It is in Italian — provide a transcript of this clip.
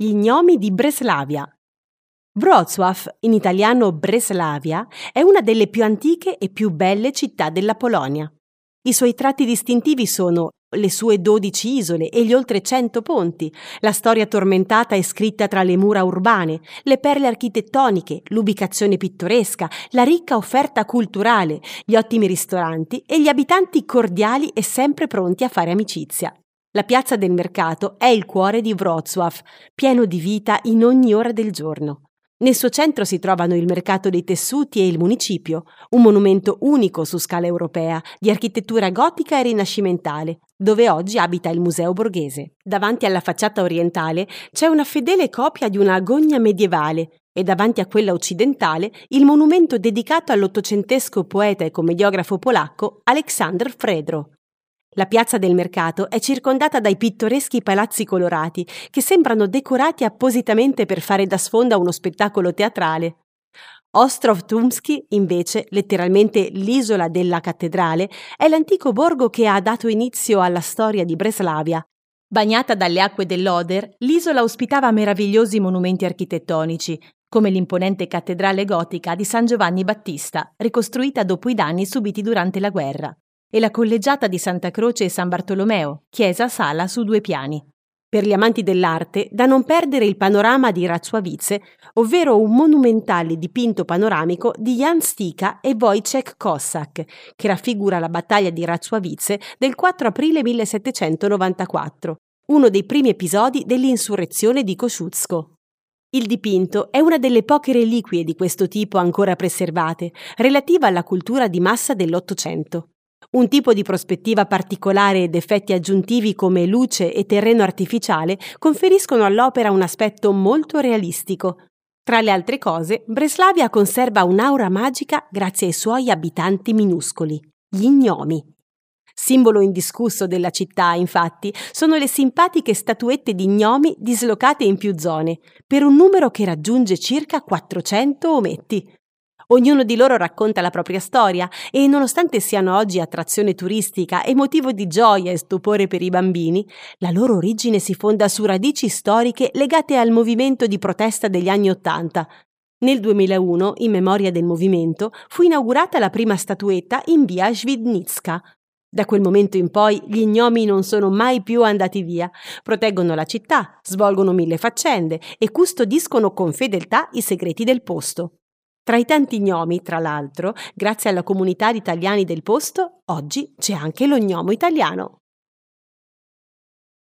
Gli gnomi di Breslavia. Wrocław, in italiano Breslavia, è una delle più antiche e più belle città della Polonia. I suoi tratti distintivi sono le sue dodici isole e gli oltre cento ponti, la storia tormentata e scritta tra le mura urbane, le perle architettoniche, l'ubicazione pittoresca, la ricca offerta culturale, gli ottimi ristoranti e gli abitanti cordiali e sempre pronti a fare amicizia. La piazza del mercato è il cuore di Wrocław, pieno di vita in ogni ora del giorno. Nel suo centro si trovano il mercato dei tessuti e il municipio, un monumento unico su scala europea, di architettura gotica e rinascimentale, dove oggi abita il Museo Borghese. Davanti alla facciata orientale c'è una fedele copia di una gogna medievale e davanti a quella occidentale il monumento dedicato all'ottocentesco poeta e commediografo polacco Aleksander Fredro. La piazza del mercato è circondata dai pittoreschi palazzi colorati che sembrano decorati appositamente per fare da sfonda uno spettacolo teatrale. Ostrov Tumsky, invece, letteralmente l'isola della cattedrale, è l'antico borgo che ha dato inizio alla storia di Breslavia. Bagnata dalle acque dell'Oder, l'isola ospitava meravigliosi monumenti architettonici, come l'imponente cattedrale gotica di San Giovanni Battista, ricostruita dopo i danni subiti durante la guerra e la collegiata di Santa Croce e San Bartolomeo, chiesa-sala su due piani. Per gli amanti dell'arte, da non perdere il panorama di Razzuavice, ovvero un monumentale dipinto panoramico di Jan Stika e Wojciech Kossak, che raffigura la battaglia di Razzuavice del 4 aprile 1794, uno dei primi episodi dell'insurrezione di Kosciuszko. Il dipinto è una delle poche reliquie di questo tipo ancora preservate, relativa alla cultura di massa dell'Ottocento. Un tipo di prospettiva particolare ed effetti aggiuntivi come luce e terreno artificiale conferiscono all'opera un aspetto molto realistico. Tra le altre cose, Breslavia conserva un'aura magica grazie ai suoi abitanti minuscoli, gli gnomi. Simbolo indiscusso della città, infatti, sono le simpatiche statuette di gnomi dislocate in più zone, per un numero che raggiunge circa 400 ometti. Ognuno di loro racconta la propria storia e nonostante siano oggi attrazione turistica e motivo di gioia e stupore per i bambini, la loro origine si fonda su radici storiche legate al movimento di protesta degli anni Ottanta. Nel 2001, in memoria del movimento, fu inaugurata la prima statuetta in via Svidnitska, da quel momento in poi gli gnomi non sono mai più andati via, proteggono la città, svolgono mille faccende e custodiscono con fedeltà i segreti del posto. Tra i tanti gnomi, tra l'altro, grazie alla comunità di italiani del posto, oggi c'è anche lo gnomo italiano.